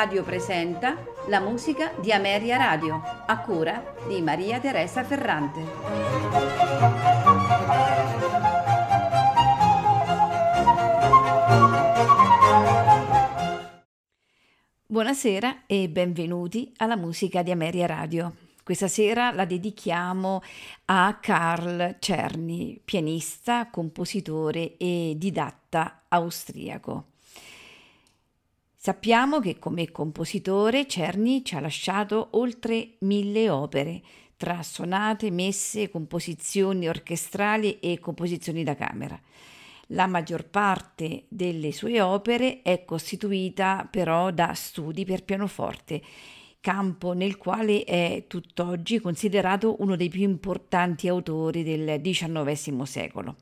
Radio presenta la musica di Ameria Radio, a cura di Maria Teresa Ferrante. Buonasera e benvenuti alla musica di Ameria Radio. Questa sera la dedichiamo a Carl Czerny, pianista, compositore e didatta austriaco. Sappiamo che come compositore Cerny ci ha lasciato oltre mille opere, tra sonate, messe, composizioni orchestrali e composizioni da camera. La maggior parte delle sue opere è costituita però da studi per pianoforte, campo nel quale è tutt'oggi considerato uno dei più importanti autori del XIX secolo.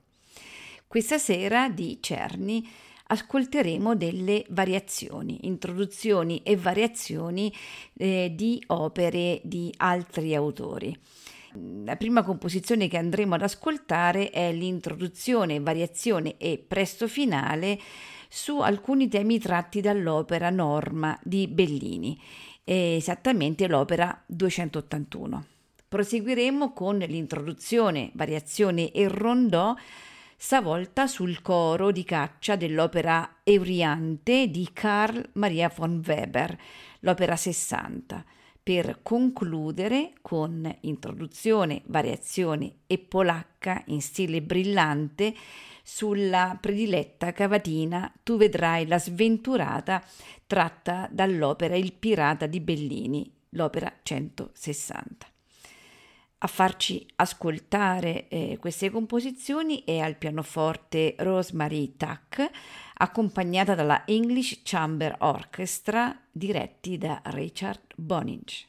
Questa sera di Cerny ascolteremo delle variazioni, introduzioni e variazioni eh, di opere di altri autori. La prima composizione che andremo ad ascoltare è l'introduzione, variazione e presto finale su alcuni temi tratti dall'opera Norma di Bellini, esattamente l'opera 281. Proseguiremo con l'introduzione, variazione e rondò stavolta sul coro di caccia dell'opera Euriante di Carl Maria von Weber, l'opera 60, per concludere con introduzione, variazione e polacca in stile brillante sulla prediletta cavatina Tu vedrai la sventurata tratta dall'opera Il pirata di Bellini, l'opera 160. A farci ascoltare eh, queste composizioni è al pianoforte Rosemary Tuck, accompagnata dalla English Chamber Orchestra, diretti da Richard Boninch.